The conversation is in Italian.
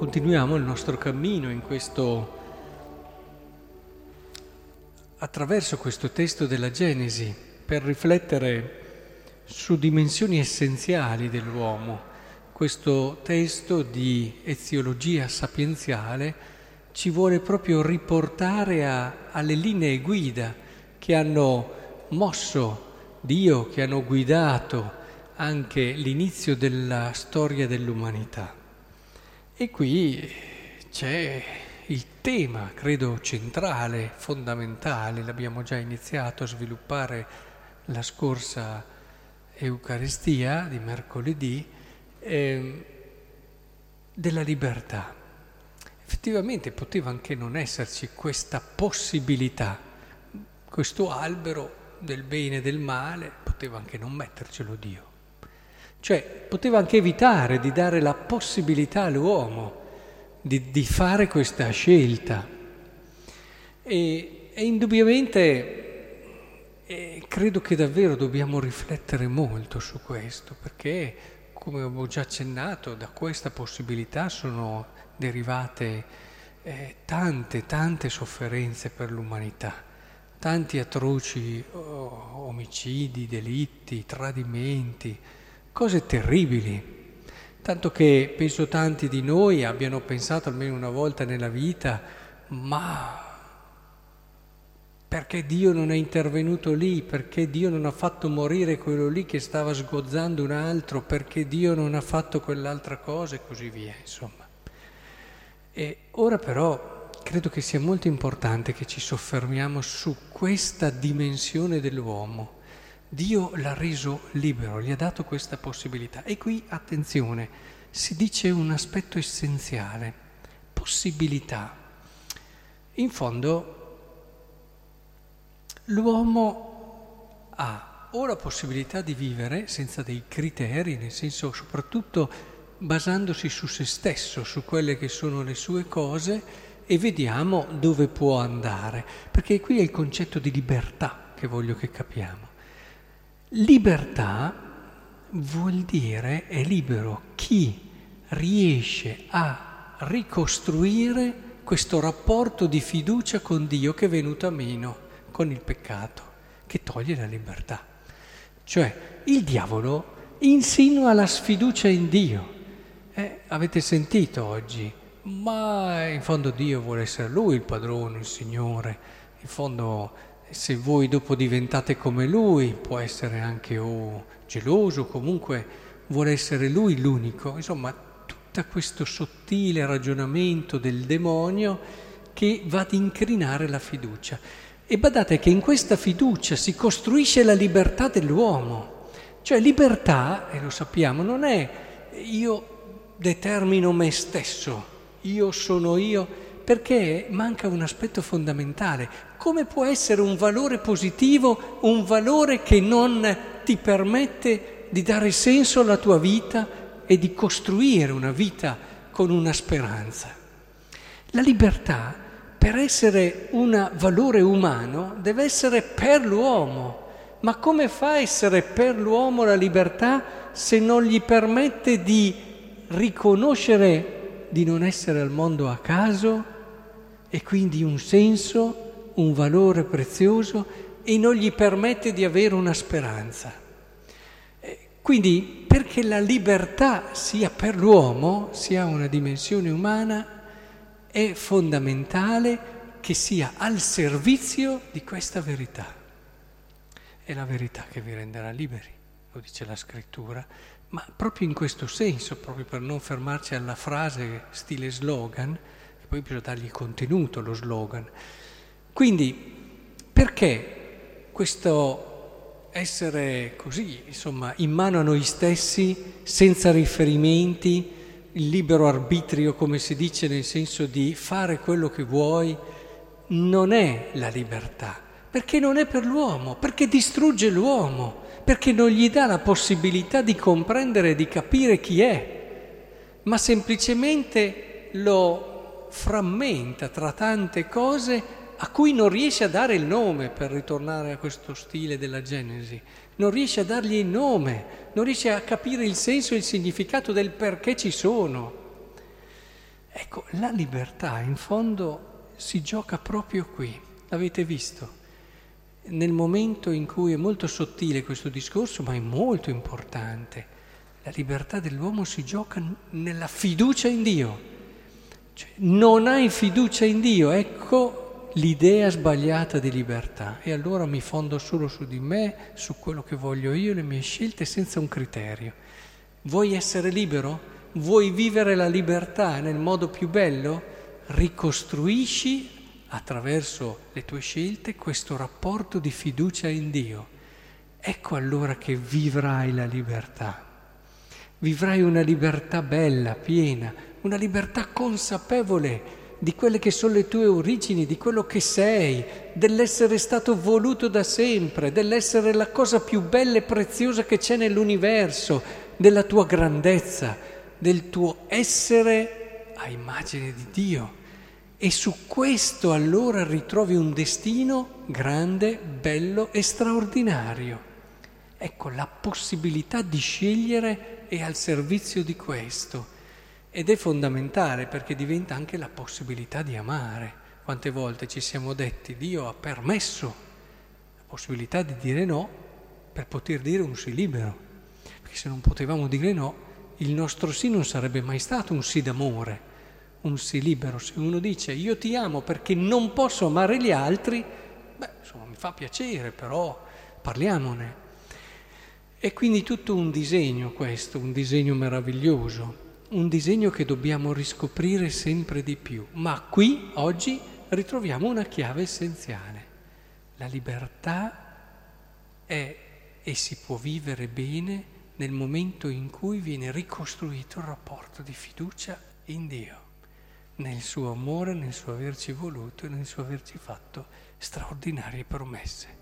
continuiamo il nostro cammino in questo, attraverso questo testo della Genesi per riflettere su dimensioni essenziali dell'uomo. Questo testo di eziologia sapienziale ci vuole proprio riportare a, alle linee guida che hanno mosso Dio, che hanno guidato anche l'inizio della storia dell'umanità. E qui c'è il tema, credo, centrale, fondamentale, l'abbiamo già iniziato a sviluppare la scorsa Eucaristia di mercoledì, eh, della libertà. Effettivamente poteva anche non esserci questa possibilità, questo albero del bene e del male, poteva anche non mettercelo Dio. Cioè poteva anche evitare di dare la possibilità all'uomo di, di fare questa scelta. E, e indubbiamente eh, credo che davvero dobbiamo riflettere molto su questo, perché come avevo già accennato, da questa possibilità sono derivate eh, tante, tante sofferenze per l'umanità, tanti atroci oh, omicidi, delitti, tradimenti cose terribili. Tanto che penso tanti di noi abbiano pensato almeno una volta nella vita, ma perché Dio non è intervenuto lì, perché Dio non ha fatto morire quello lì che stava sgozzando un altro, perché Dio non ha fatto quell'altra cosa e così via, insomma. E ora però credo che sia molto importante che ci soffermiamo su questa dimensione dell'uomo Dio l'ha reso libero, gli ha dato questa possibilità. E qui, attenzione, si dice un aspetto essenziale, possibilità. In fondo, l'uomo ha o la possibilità di vivere senza dei criteri, nel senso soprattutto basandosi su se stesso, su quelle che sono le sue cose, e vediamo dove può andare, perché qui è il concetto di libertà che voglio che capiamo. Libertà vuol dire è libero chi riesce a ricostruire questo rapporto di fiducia con Dio che è venuto a meno con il peccato, che toglie la libertà. Cioè il diavolo insinua la sfiducia in Dio. Eh, avete sentito oggi, ma in fondo Dio vuole essere Lui il padrone, il Signore, in fondo se voi dopo diventate come lui, può essere anche o geloso, comunque vuole essere lui l'unico. Insomma, tutto questo sottile ragionamento del demonio che va ad incrinare la fiducia. E badate che in questa fiducia si costruisce la libertà dell'uomo. Cioè libertà, e lo sappiamo, non è io determino me stesso, io sono io, perché manca un aspetto fondamentale. Come può essere un valore positivo un valore che non ti permette di dare senso alla tua vita e di costruire una vita con una speranza? La libertà, per essere un valore umano, deve essere per l'uomo. Ma come fa a essere per l'uomo la libertà se non gli permette di riconoscere di non essere al mondo a caso e quindi un senso un valore prezioso e non gli permette di avere una speranza. Eh, quindi perché la libertà sia per l'uomo, sia una dimensione umana, è fondamentale che sia al servizio di questa verità. È la verità che vi renderà liberi, lo dice la scrittura, ma proprio in questo senso, proprio per non fermarci alla frase stile slogan, poi bisogna dargli contenuto lo slogan, quindi perché questo essere così, insomma, in mano a noi stessi, senza riferimenti, il libero arbitrio, come si dice, nel senso di fare quello che vuoi, non è la libertà, perché non è per l'uomo, perché distrugge l'uomo, perché non gli dà la possibilità di comprendere e di capire chi è, ma semplicemente lo frammenta tra tante cose a cui non riesce a dare il nome, per ritornare a questo stile della Genesi, non riesce a dargli il nome, non riesce a capire il senso e il significato del perché ci sono. Ecco, la libertà in fondo si gioca proprio qui, l'avete visto? Nel momento in cui è molto sottile questo discorso, ma è molto importante, la libertà dell'uomo si gioca nella fiducia in Dio. Cioè, non hai fiducia in Dio, ecco l'idea sbagliata di libertà. E allora mi fondo solo su di me, su quello che voglio io, le mie scelte, senza un criterio. Vuoi essere libero? Vuoi vivere la libertà nel modo più bello? Ricostruisci attraverso le tue scelte questo rapporto di fiducia in Dio. Ecco allora che vivrai la libertà. Vivrai una libertà bella, piena, una libertà consapevole di quelle che sono le tue origini, di quello che sei, dell'essere stato voluto da sempre, dell'essere la cosa più bella e preziosa che c'è nell'universo, della tua grandezza del tuo essere a immagine di Dio. E su questo allora ritrovi un destino grande, bello e straordinario. Ecco, la possibilità di scegliere è al servizio di questo. Ed è fondamentale perché diventa anche la possibilità di amare. Quante volte ci siamo detti, Dio ha permesso la possibilità di dire no per poter dire un sì libero. Perché se non potevamo dire no, il nostro sì non sarebbe mai stato un sì d'amore, un sì libero. Se uno dice io ti amo perché non posso amare gli altri, beh, insomma, mi fa piacere, però parliamone. E quindi tutto un disegno questo, un disegno meraviglioso, un disegno che dobbiamo riscoprire sempre di più. Ma qui, oggi, ritroviamo una chiave essenziale. La libertà è e si può vivere bene nel momento in cui viene ricostruito il rapporto di fiducia in Dio, nel suo amore, nel suo averci voluto e nel suo averci fatto straordinarie promesse.